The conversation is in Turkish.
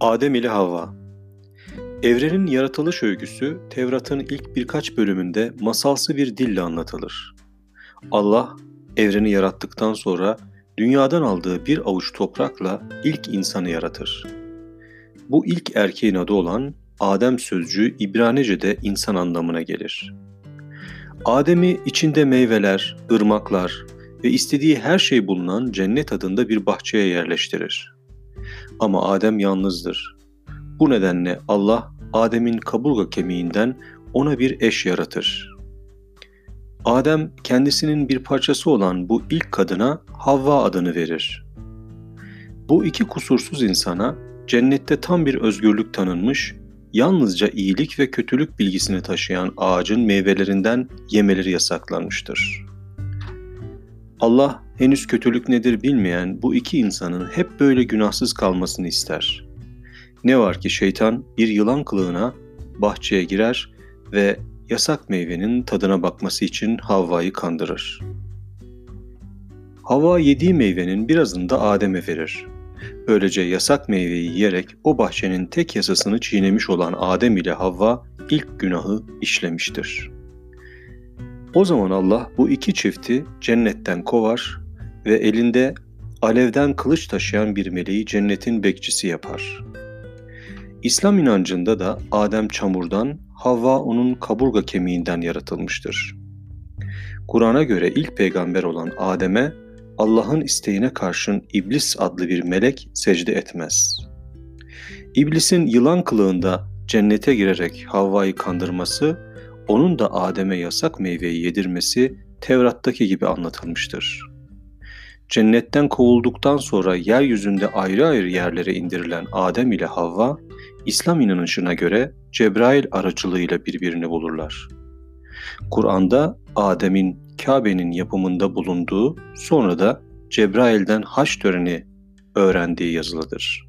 Adem ile Havva Evrenin yaratılış öyküsü Tevrat'ın ilk birkaç bölümünde masalsı bir dille anlatılır. Allah evreni yarattıktan sonra dünyadan aldığı bir avuç toprakla ilk insanı yaratır. Bu ilk erkeğin adı olan Adem sözcüğü İbranice'de insan anlamına gelir. Adem'i içinde meyveler, ırmaklar ve istediği her şey bulunan cennet adında bir bahçeye yerleştirir. Ama Adem yalnızdır. Bu nedenle Allah Adem'in kaburga kemiğinden ona bir eş yaratır. Adem kendisinin bir parçası olan bu ilk kadına Havva adını verir. Bu iki kusursuz insana cennette tam bir özgürlük tanınmış, yalnızca iyilik ve kötülük bilgisini taşıyan ağacın meyvelerinden yemeleri yasaklanmıştır. Allah henüz kötülük nedir bilmeyen bu iki insanın hep böyle günahsız kalmasını ister. Ne var ki şeytan bir yılan kılığına bahçeye girer ve yasak meyvenin tadına bakması için Havva'yı kandırır. Havva yediği meyvenin birazını da Adem'e verir. Böylece yasak meyveyi yiyerek o bahçenin tek yasasını çiğnemiş olan Adem ile Havva ilk günahı işlemiştir. O zaman Allah bu iki çifti cennetten kovar ve elinde alevden kılıç taşıyan bir meleği cennetin bekçisi yapar. İslam inancında da Adem çamurdan, Havva onun kaburga kemiğinden yaratılmıştır. Kur'an'a göre ilk peygamber olan Adem'e Allah'ın isteğine karşın İblis adlı bir melek secde etmez. İblisin yılan kılığında cennete girerek Havva'yı kandırması, onun da Adem'e yasak meyveyi yedirmesi Tevrat'taki gibi anlatılmıştır. Cennetten kovulduktan sonra yeryüzünde ayrı ayrı yerlere indirilen Adem ile Havva, İslam inanışına göre Cebrail aracılığıyla birbirini bulurlar. Kur'an'da Adem'in Kabe'nin yapımında bulunduğu, sonra da Cebrail'den haç töreni öğrendiği yazılıdır.